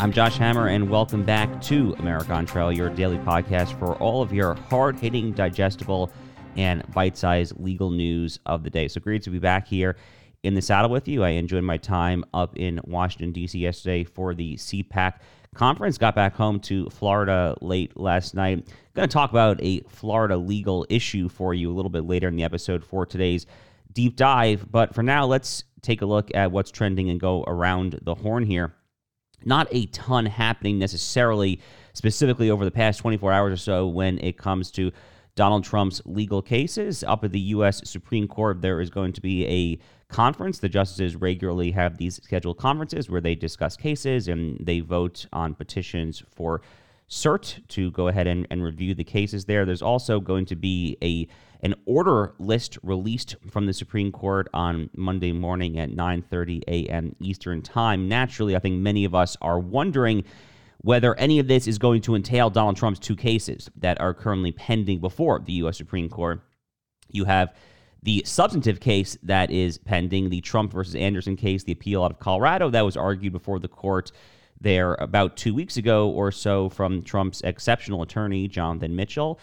I'm Josh Hammer, and welcome back to America on Trial, your daily podcast for all of your hard hitting, digestible, and bite sized legal news of the day. So great to be back here in the saddle with you. I enjoyed my time up in Washington, D.C. yesterday for the CPAC conference. Got back home to Florida late last night. Going to talk about a Florida legal issue for you a little bit later in the episode for today's deep dive. But for now, let's take a look at what's trending and go around the horn here not a ton happening necessarily, specifically over the past 24 hours or so when it comes to Donald Trump's legal cases. Up at the U.S. Supreme Court, there is going to be a conference. The justices regularly have these scheduled conferences where they discuss cases and they vote on petitions for cert to go ahead and, and review the cases there. There's also going to be a an order list released from the Supreme Court on Monday morning at 9:30 a.m. Eastern Time. Naturally, I think many of us are wondering whether any of this is going to entail Donald Trump's two cases that are currently pending before the U.S. Supreme Court. You have the substantive case that is pending, the Trump versus Anderson case, the appeal out of Colorado that was argued before the court there about two weeks ago or so from Trump's exceptional attorney, Jonathan Mitchell.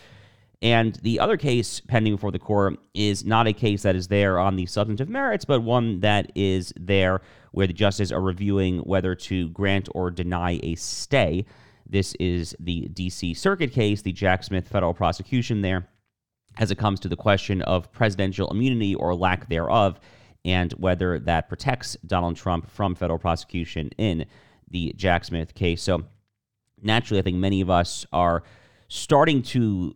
And the other case pending before the court is not a case that is there on the substantive merits, but one that is there where the justices are reviewing whether to grant or deny a stay. This is the D.C. Circuit case, the Jack Smith federal prosecution there, as it comes to the question of presidential immunity or lack thereof, and whether that protects Donald Trump from federal prosecution in the Jack Smith case. So, naturally, I think many of us are starting to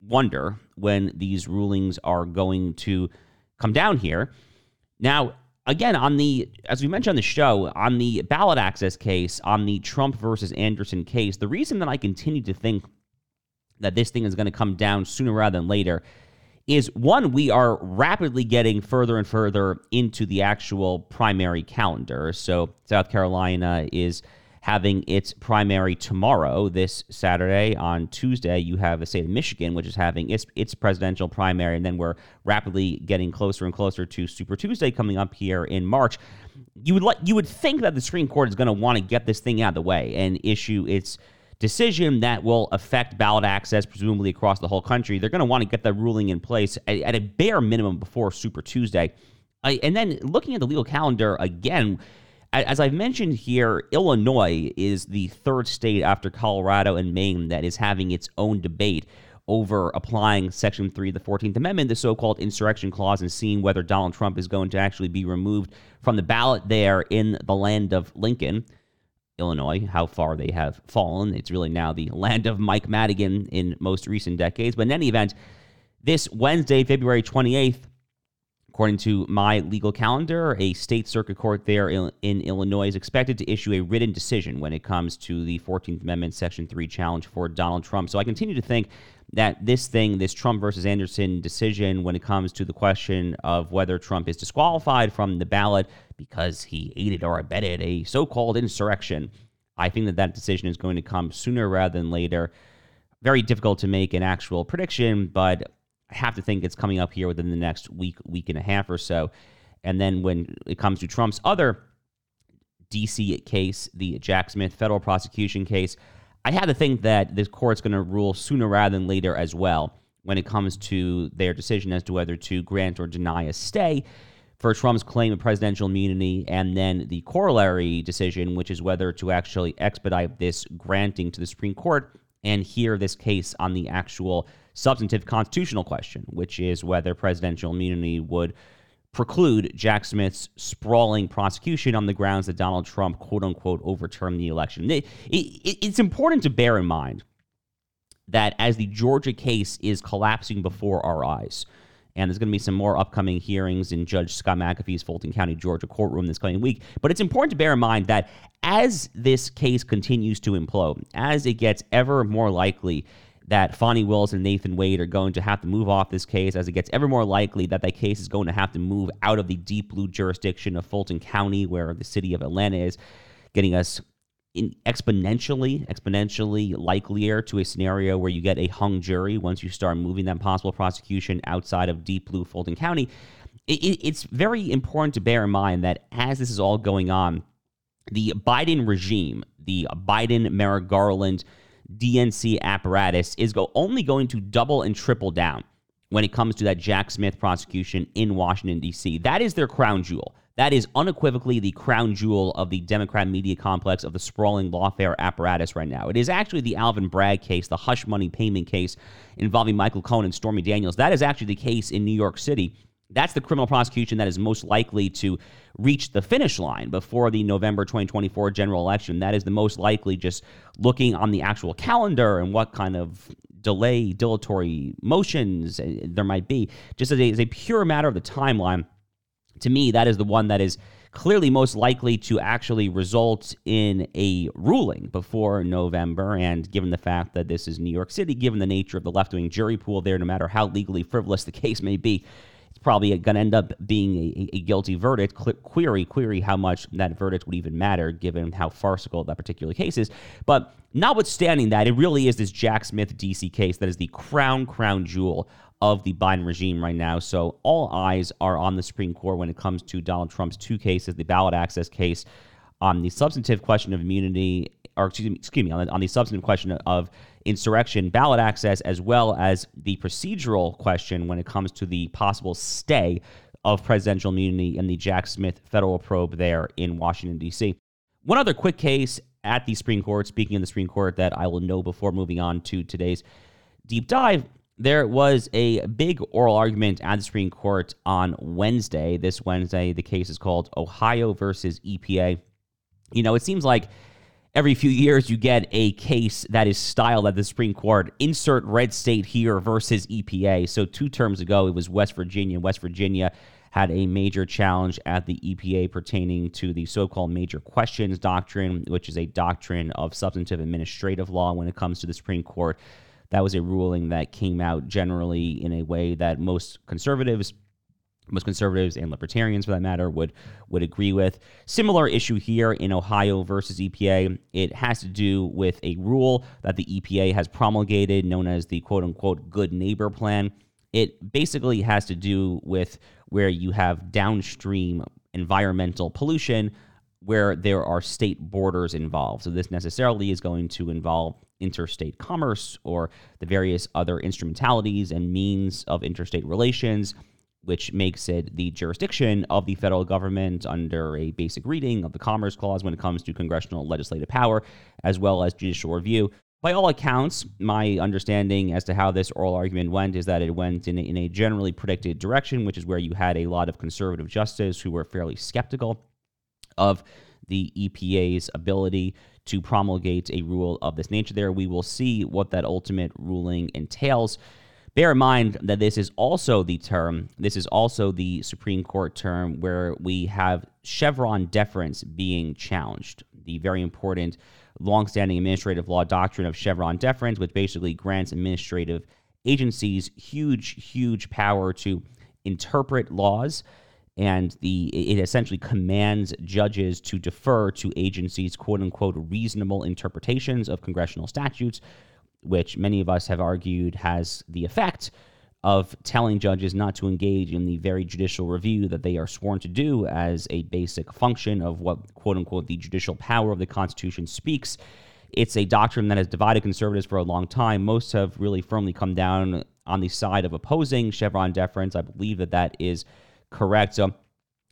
wonder when these rulings are going to come down here. Now, again, on the, as we mentioned on the show, on the ballot access case, on the Trump versus Anderson case, the reason that I continue to think that this thing is going to come down sooner rather than later is one, we are rapidly getting further and further into the actual primary calendar. So, South Carolina is having its primary tomorrow, this Saturday. On Tuesday, you have the state of Michigan, which is having its its presidential primary, and then we're rapidly getting closer and closer to Super Tuesday coming up here in March. You would like you would think that the Supreme Court is going to want to get this thing out of the way and issue its decision that will affect ballot access, presumably across the whole country. They're going to want to get that ruling in place at, at a bare minimum before Super Tuesday. I, and then looking at the legal calendar again, as I've mentioned here, Illinois is the third state after Colorado and Maine that is having its own debate over applying Section 3 of the 14th Amendment, the so called insurrection clause, and seeing whether Donald Trump is going to actually be removed from the ballot there in the land of Lincoln. Illinois, how far they have fallen. It's really now the land of Mike Madigan in most recent decades. But in any event, this Wednesday, February 28th, According to my legal calendar, a state circuit court there in, Illinois is expected to issue a written decision when it comes to the 14th Amendment Section 3 challenge for Donald Trump. So I continue to think that this thing, this Trump versus Anderson decision, when it comes to the question of whether Trump is disqualified from the ballot because he aided or abetted a so called insurrection, I think that that decision is going to come sooner rather than later. Very difficult to make an actual prediction, but I have to think it's coming up here within the next week, week and a half or so. And then when it comes to Trump's other DC case, the Jack Smith federal prosecution case, I have to think that this court's going to rule sooner rather than later as well when it comes to their decision as to whether to grant or deny a stay. for Trump's claim of presidential immunity, and then the corollary decision, which is whether to actually expedite this granting to the Supreme Court and hear this case on the actual substantive constitutional question, which is whether presidential immunity would preclude Jack Smith's sprawling prosecution on the grounds that Donald Trump, quote unquote, overturned the election. It, it, it's important to bear in mind that as the Georgia case is collapsing before our eyes, and there's going to be some more upcoming hearings in Judge Scott McAfee's Fulton County, Georgia courtroom this coming week. But it's important to bear in mind that as this case continues to implode, as it gets ever more likely that Fani Willis and Nathan Wade are going to have to move off this case, as it gets ever more likely that that case is going to have to move out of the deep blue jurisdiction of Fulton County, where the city of Atlanta is, getting us exponentially, exponentially likelier to a scenario where you get a hung jury once you start moving that possible prosecution outside of deep blue Fulton County. It, it, it's very important to bear in mind that as this is all going on, the Biden regime, the Biden Merrick Garland DNC apparatus is go, only going to double and triple down when it comes to that Jack Smith prosecution in Washington, D.C. That is their crown jewel. That is unequivocally the crown jewel of the Democrat media complex of the sprawling lawfare apparatus right now. It is actually the Alvin Bragg case, the hush money payment case involving Michael Cohen and Stormy Daniels. That is actually the case in New York City. That's the criminal prosecution that is most likely to reach the finish line before the November 2024 general election. That is the most likely just looking on the actual calendar and what kind of delay, dilatory motions eh, there might be. Just as a, as a pure matter of the timeline, to me, that is the one that is clearly most likely to actually result in a ruling before November. And given the fact that this is New York City, given the nature of the left wing jury pool there, no matter how legally frivolous the case may be, probably going to end up being a, a guilty verdict. query, query how much that verdict would even matter given how farcical that particular case is. But notwithstanding that, it really is this Jack Smith DC case that is the crown, crown jewel of the Biden regime right now. So all eyes are on the Supreme Court when it comes to Donald Trump's two cases the ballot access case on the substantive question of immunity, or excuse me, excuse me on, the, on the substantive question of insurrection, ballot access, as well as the procedural question when it comes to the possible stay of presidential immunity in the Jack Smith federal probe there in Washington, D.C. One other quick case at the Supreme Court, speaking of the Supreme Court, that I will know before moving on to today's deep dive there was a big oral argument at the Supreme Court on Wednesday. This Wednesday, the case is called Ohio versus EPA. You know, it seems like every few years you get a case that is styled at the Supreme Court, insert red state here versus EPA. So, two terms ago, it was West Virginia. West Virginia had a major challenge at the EPA pertaining to the so called major questions doctrine, which is a doctrine of substantive administrative law when it comes to the Supreme Court that was a ruling that came out generally in a way that most conservatives most conservatives and libertarians for that matter would would agree with. Similar issue here in Ohio versus EPA. It has to do with a rule that the EPA has promulgated known as the quote unquote good neighbor plan. It basically has to do with where you have downstream environmental pollution where there are state borders involved. So this necessarily is going to involve interstate commerce or the various other instrumentalities and means of interstate relations, which makes it the jurisdiction of the federal government under a basic reading of the Commerce Clause when it comes to congressional legislative power, as well as judicial review. By all accounts, my understanding as to how this oral argument went is that it went in a, in a generally predicted direction, which is where you had a lot of conservative justices who were fairly skeptical of the EPA's ability to promulgate a rule of this nature there. We will see what that ultimate ruling entails. Bear in mind that this is also the term, this is also the Supreme Court term where we have Chevron deference being challenged. The very important longstanding administrative law doctrine of Chevron deference, which basically grants administrative agencies huge, huge power to interpret laws and the it essentially commands judges to defer to agencies quote unquote reasonable interpretations of congressional statutes which many of us have argued has the effect of telling judges not to engage in the very judicial review that they are sworn to do as a basic function of what quote unquote the judicial power of the constitution speaks. It's a doctrine that has divided conservatives for a long time. Most have really firmly come down on the side of opposing chevron deference. I believe that that is correct. So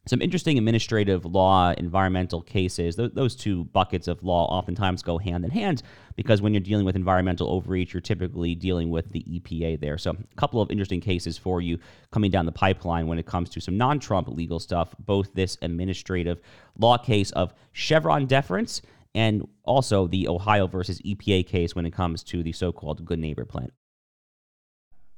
some interesting administrative law, environmental cases. Th- those two buckets of law oftentimes go hand in hand because when you're dealing with environmental overreach, you're typically dealing with the EPA there. So, a couple of interesting cases for you coming down the pipeline when it comes to some non Trump legal stuff, both this administrative law case of Chevron deference and also the Ohio versus EPA case when it comes to the so called Good Neighbor Plan.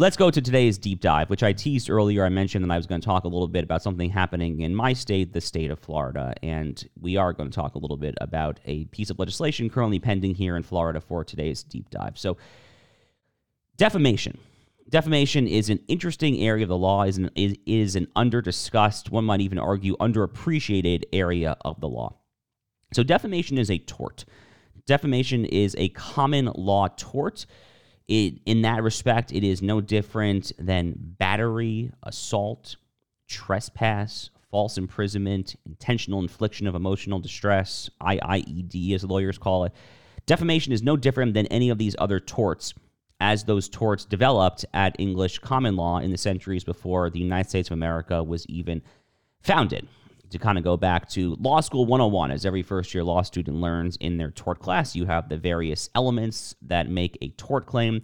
Let's go to today's deep dive, which I teased earlier. I mentioned that I was going to talk a little bit about something happening in my state, the state of Florida. And we are going to talk a little bit about a piece of legislation currently pending here in Florida for today's deep dive. So, defamation. Defamation is an interesting area of the law, is an, is, is an under discussed, one might even argue underappreciated area of the law. So, defamation is a tort. Defamation is a common law tort it, in that respect, it is no different than battery, assault, trespass, false imprisonment, intentional infliction of emotional distress, IIED as lawyers call it. Defamation is no different than any of these other torts as those torts developed at English common law in the centuries before the United States of America was even founded to kind of go back to law school 101 as every first year law student learns in their tort class you have the various elements that make a tort claim.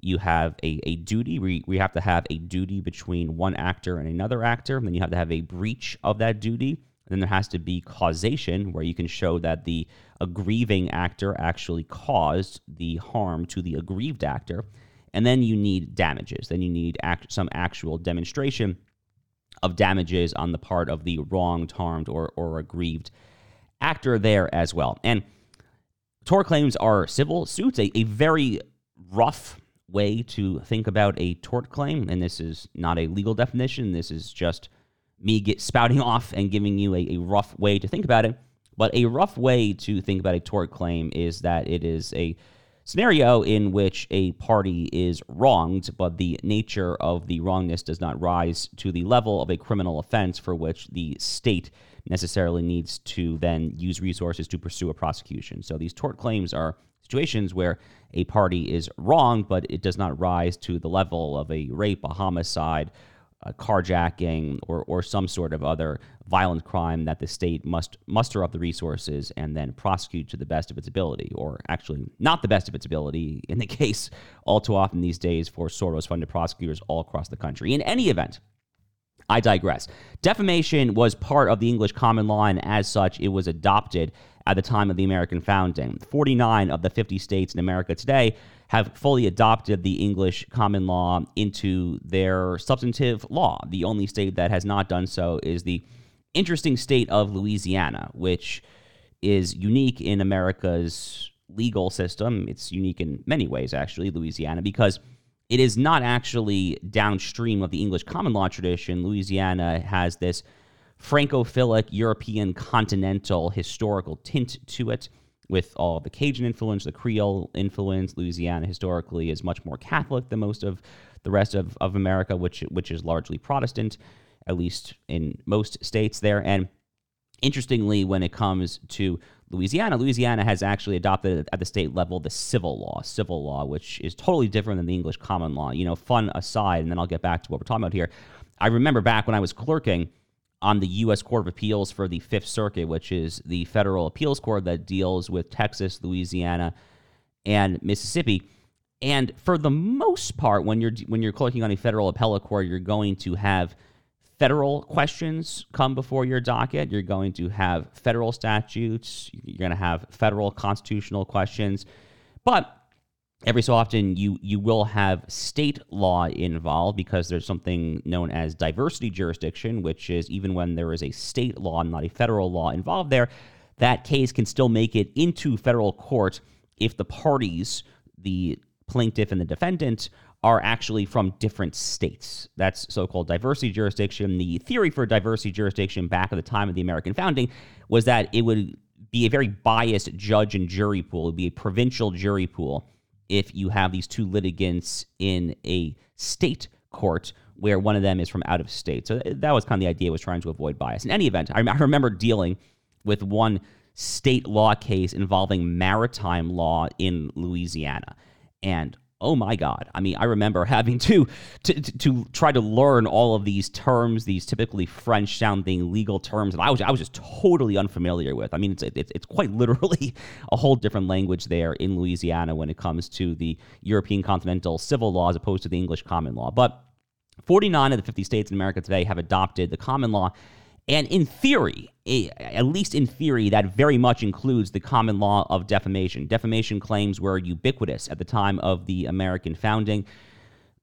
You have a, a duty we, we have to have a duty between one actor and another actor and then you have to have a breach of that duty. And then there has to be causation where you can show that the aggrieving actor actually caused the harm to the aggrieved actor. And then you need damages. Then you need act, some actual demonstration of damages on the part of the wronged, harmed, or, or aggrieved actor there as well. And tort claims are civil suits, a, a very rough way to think about a tort claim. And this is not a legal definition. This is just me get spouting off and giving you a, a rough way to think about it. But a rough way to think about a tort claim is that it is a scenario in which a party is wronged, but the nature of the wrongness does not rise to the level of a criminal offense for which the state necessarily needs to then use resources to pursue a prosecution. So these tort claims are situations where a party is wronged, but it does not rise to the level of a rape, a homicide, a carjacking, or, or some sort of other violent crime that the state must muster up the resources and then prosecute to the best of its ability, or actually not the best of its ability in the case all too often these days for Soros funded prosecutors all across the country. In any event, I digress. Defamation was part of the English common law, and as such, it was adopted at the time of the American founding. 49 of the 50 states in America today have fully adopted the English common law into their substantive law. The only state that has not done so is the interesting state of Louisiana, which is unique in America's legal system. It's unique in many ways, actually, Louisiana, because it is not actually downstream of the English common law tradition. Louisiana has this Francophilic European continental historical tint to it with all the Cajun influence, the Creole influence. Louisiana historically is much more Catholic than most of the rest of, of America, which which is largely Protestant, at least in most states there. And interestingly, when it comes to Louisiana, Louisiana has actually adopted at the state level the civil law, civil law, which is totally different than the English common law. You know, fun aside, and then I'll get back to what we're talking about here. I remember back when I was clerking on the U.S. Court of Appeals for the Fifth Circuit, which is the federal appeals court that deals with Texas, Louisiana, and Mississippi. And for the most part, when you're when you're clerking on a federal appellate court, you're going to have federal questions come before your docket. You're going to have federal statutes. You're going to have federal constitutional questions. But every so often you you will have state law involved because there's something known as diversity jurisdiction which is even when there is a state law not a federal law involved there that case can still make it into federal court if the parties the plaintiff and the defendant are actually from different states. That's so called diversity jurisdiction. The theory for diversity jurisdiction back at the time of the American founding was that it would be a very biased judge and jury pool, it would be a provincial jury pool if you have these two litigants in a state court where one of them is from out of state. So uh, that was kind of the idea was trying to avoid bias. In any event, I remember dealing with one state law case involving maritime law in Louisiana. And oh my god. I mean i remember having to, to to try to learn all of these terms these typically french sounding legal terms and i was i was just totally unfamiliar with. I mean it's it's, it's quite literally a whole different language there in louisiana when it comes to the european continental civil law as opposed to the english common law. But 49 of the 50 states in america today have adopted the common law and in theory, at least in theory, that very much includes the common law of defamation. Defamation claims were ubiquitous at the time of the American founding.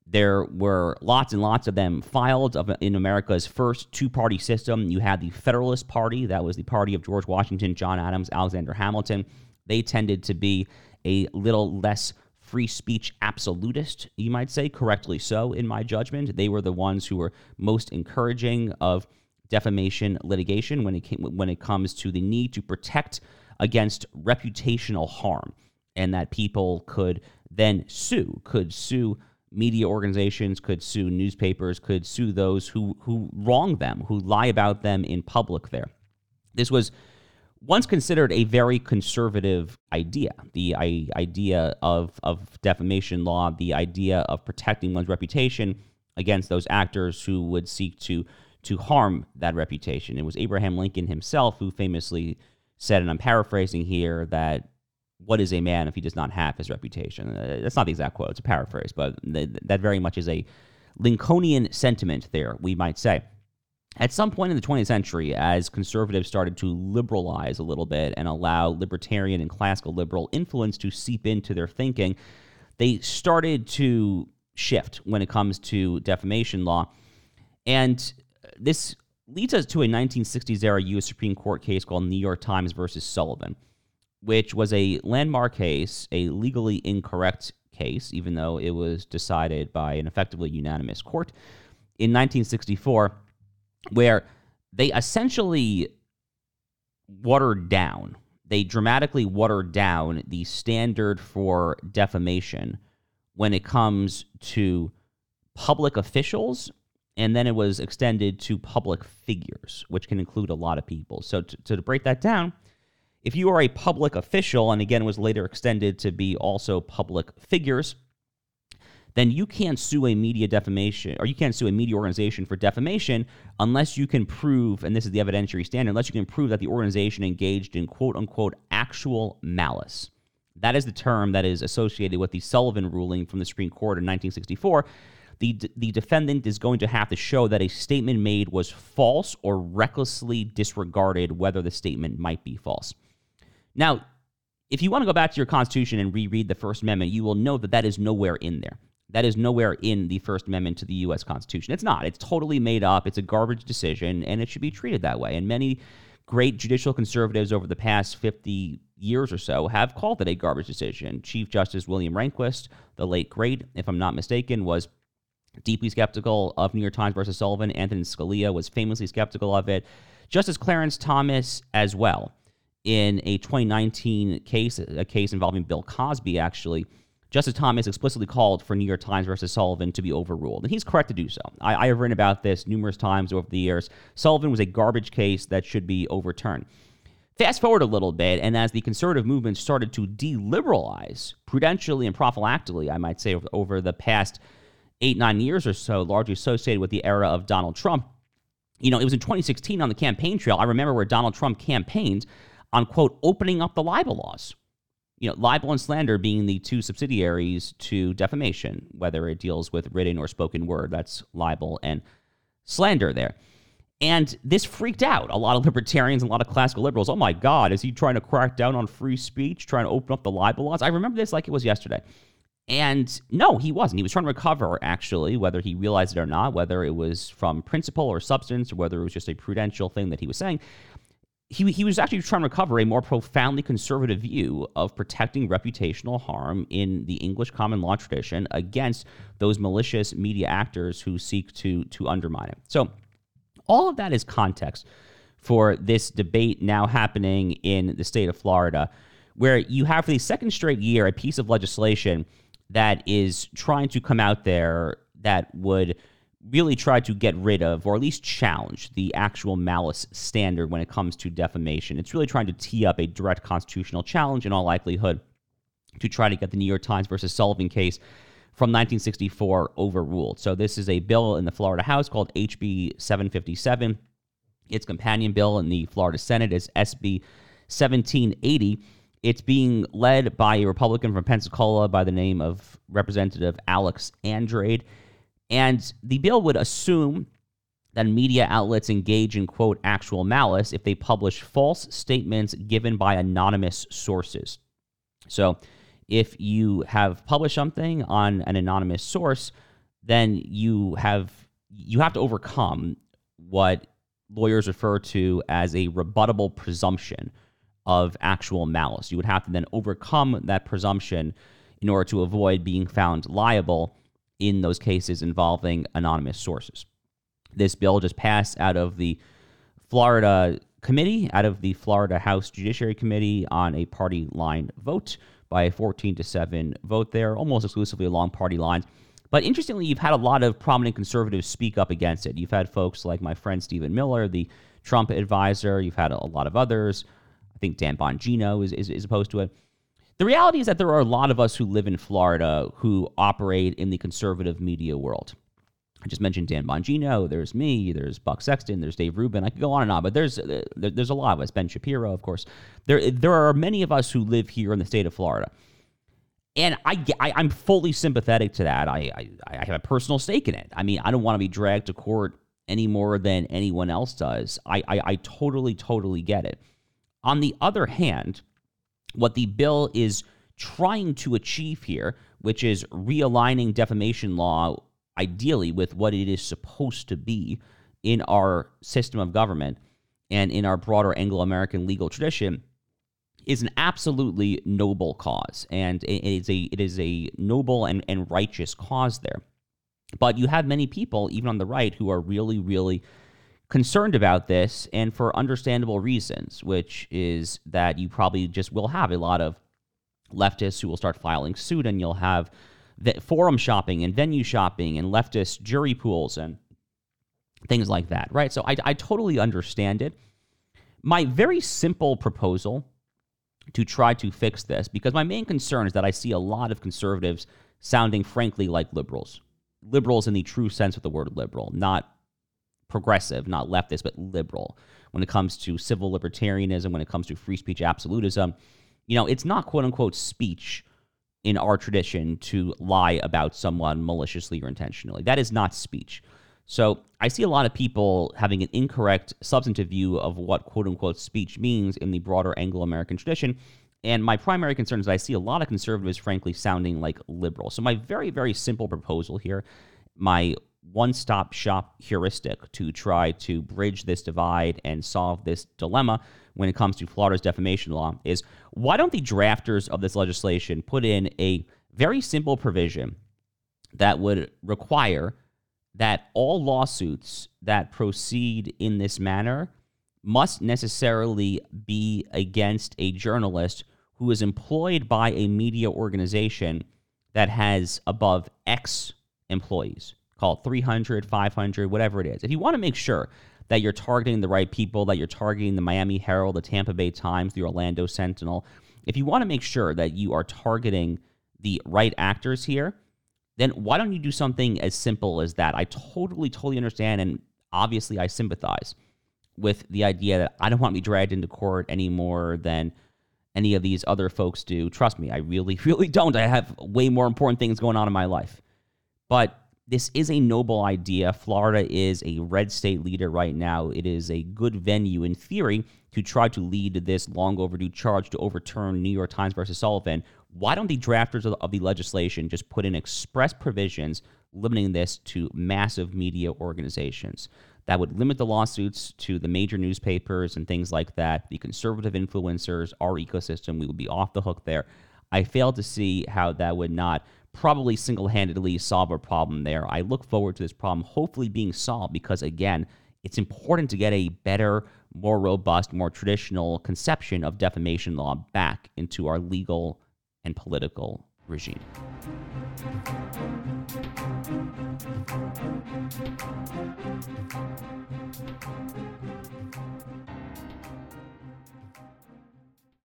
There were lots and lots of them filed in America's first two party system. You had the Federalist Party, that was the party of George Washington, John Adams, Alexander Hamilton. They tended to be a little less free speech absolutist, you might say, correctly so, in my judgment. They were the ones who were most encouraging of defamation litigation when it came, when it comes to the need to protect against reputational harm and that people could then sue could sue media organizations could sue newspapers could sue those who who wrong them who lie about them in public there. This was once considered a very conservative idea the idea of of defamation law the idea of protecting one's reputation against those actors who would seek to to harm that reputation. It was Abraham Lincoln himself who famously said, and I'm paraphrasing here, that what is a man if he does not have his reputation? Uh, that's not the exact quote, it's a paraphrase, but th- that very much is a Lincolnian sentiment there, we might say. At some point in the 20th century, as conservatives started to liberalize a little bit and allow libertarian and classical liberal influence to seep into their thinking, they started to shift when it comes to defamation law. And this leads us to a 1960s era U.S. Supreme Court case called New York Times versus Sullivan, which was a landmark case, a legally incorrect case, even though it was decided by an effectively unanimous court in 1964, where they essentially watered down, they dramatically watered down the standard for defamation when it comes to public officials and then it was extended to public figures, which can include a lot of people. So to, to break that down, if you are a public official, and again was later extended to be also public figures, then you can't sue a media defamation or you can't sue a media organization for defamation unless you can prove, and this is the evidentiary standard, unless you can prove that the organization engaged in quote unquote actual malice. That is the term that is associated with the Sullivan ruling from the Supreme Court in 1964 the, the defendant is going to have to show that a statement made was false or recklessly disregarded whether the statement might be false. Now, if you want to go back to your Constitution and reread the First Amendment, you will know that that is nowhere in there. That is nowhere in the First Amendment to the U.S. Constitution. It's not. It's totally made up. It's a garbage decision, and it should be treated that way. And many great judicial conservatives over the past 50 years or so have called it a garbage decision. Chief Justice William Rehnquist, the late great, if I'm not mistaken, was deeply skeptical of New York Times versus Sullivan. Antonin Scalia was famously skeptical of it. Justice Clarence Thomas as well. In a 2019 case, a case involving Bill Cosby, actually, Justice Thomas explicitly called for New York Times versus Sullivan to be overruled, and he's correct to do so. I, I have written about this numerous times over the years. Sullivan was a garbage case that should be overturned. Fast forward a little bit, and as the conservative movement started to deliberalize prudentially and prophylactically, I might say, over, over the past eight, nine years or so, largely associated with the era of Donald Trump. You know, it was in 2016 on the campaign trail. I remember where Donald Trump campaigned on, quote, opening up the libel laws. You know, libel and slander being the two subsidiaries to defamation, whether it deals with written or spoken word. That's libel and slander there. And this freaked out a lot of libertarians and a lot of classical liberals. Oh my God, is he trying to crack down on free speech, trying to open up the libel laws? I remember this like it was yesterday. And no, he wasn't. He was trying to recover, actually, whether he realized it or not, whether it was from principle or substance, or whether it was just a prudential thing that he was saying. he, he was actually trying to recover a more profoundly conservative view of protecting reputational harm in the English common law tradition against those malicious media actors who seek to, to undermine it. So, all of that is context for this debate now happening in the state of Florida, where you have for the second straight year a piece of legislation that is trying to come out there that would really try to get rid of, or at least challenge, the actual malice standard when it comes to defamation. It's really trying to tee up a direct constitutional challenge in all likelihood to try to get the New York Times versus Sullivan case from 1964 overruled. So this is a bill in the Florida House called HB 757. Its companion bill in the Florida Senate is SB 1780. It's being led by a Republican from Pensacola by the name of Representative Alex Andrade. And the bill would assume that media outlets engage in, quote, actual malice if they publish false statements given by anonymous sources. So if you have published something on an anonymous source, then you have you have to overcome what lawyers refer to as a rebuttable presumption of actual malice. You would have to then overcome that presumption in order to avoid being found liable in those cases involving anonymous sources. This bill just passed out of the Florida committee, out of the Florida House Judiciary Committee on a party line vote by a 14 to 7 vote there, almost exclusively along party lines. But interestingly, you've had a lot of prominent conservatives speak up against it. You've had folks like my friend Stephen Miller, the Trump advisor. You've had a, lot of others. I think Dan Bongino is, is, is opposed to it. The reality is that there are a lot of us who live in Florida who operate in the conservative media world. I just mentioned Dan Bongino. There's me. There's Buck Sexton. There's Dave Rubin. I could go on and on, but there's uh, there, there's a lot of us. Ben Shapiro, of course. There there are many of us who live here in the state of Florida, and I, I am fully sympathetic to that. I, I I have a personal stake in it. I mean, I don't want to be dragged to court any more than anyone else does. I, I I totally totally get it. On the other hand, what the bill is trying to achieve here, which is realigning defamation law ideally with what it is supposed to be in our system of government and in our broader Anglo American legal tradition, is an absolutely noble cause. And it is a, it is a noble and, and righteous cause there. But you have many people, even on the right, who are really, really concerned about this and for understandable reasons, which is that you probably just will have a lot of leftists who will start filing suit and you'll have the forum shopping and venue shopping and leftist jury pools and things like that, right? So I, I totally understand it. My very simple proposal to try to fix this, because my main concern is that I see a lot of conservatives sounding frankly like liberals. Liberals in the true sense of the word liberal, not progressive, not leftist, but liberal when it comes to civil libertarianism, when it comes to free speech absolutism. You know, it's not quote unquote speech in our tradition to lie about someone maliciously or intentionally. That is not speech. So I see a lot of people having an incorrect substantive view of what quote unquote speech means in the broader Anglo American tradition. And my primary concern is I see a lot of conservatives, frankly, sounding like liberals. So my very, very simple proposal here, my one stop shop heuristic to try to bridge this divide and solve this dilemma when it comes to Florida's defamation law is why don't the drafters of this legislation put in a very simple provision that would require that all lawsuits that proceed in this manner must necessarily be against a journalist who is employed by a media organization that has above X employees call it 300, 500, whatever it is. If you want to make sure that you're targeting the right people, that you're targeting the Miami Herald, the Tampa Bay Times, the Orlando Sentinel, if you want to make sure that you are targeting the right actors here, then why don't you do something as simple as that? I totally, totally understand. And obviously, I sympathize with the idea that I don't want to be dragged into court any more than any of these other folks do. Trust me, I really, really don't. I have way more important things going on in my life. But this is a noble idea. Florida is a red state leader right now. It is a good venue, in theory, to try to lead this long overdue charge to overturn New York Times versus Sullivan. Why don't the drafters of the legislation just put in express provisions limiting this to massive media organizations? that would limit the lawsuits to the major newspapers and things like that, the conservative influencers, our ecosystem, we would be off the hook there. I fail to see how that would not probably single handedly solve a problem there. I look forward to this problem hopefully being solved because, again, it's important to get a better, more robust, more traditional conception of defamation law back into our legal and political regime.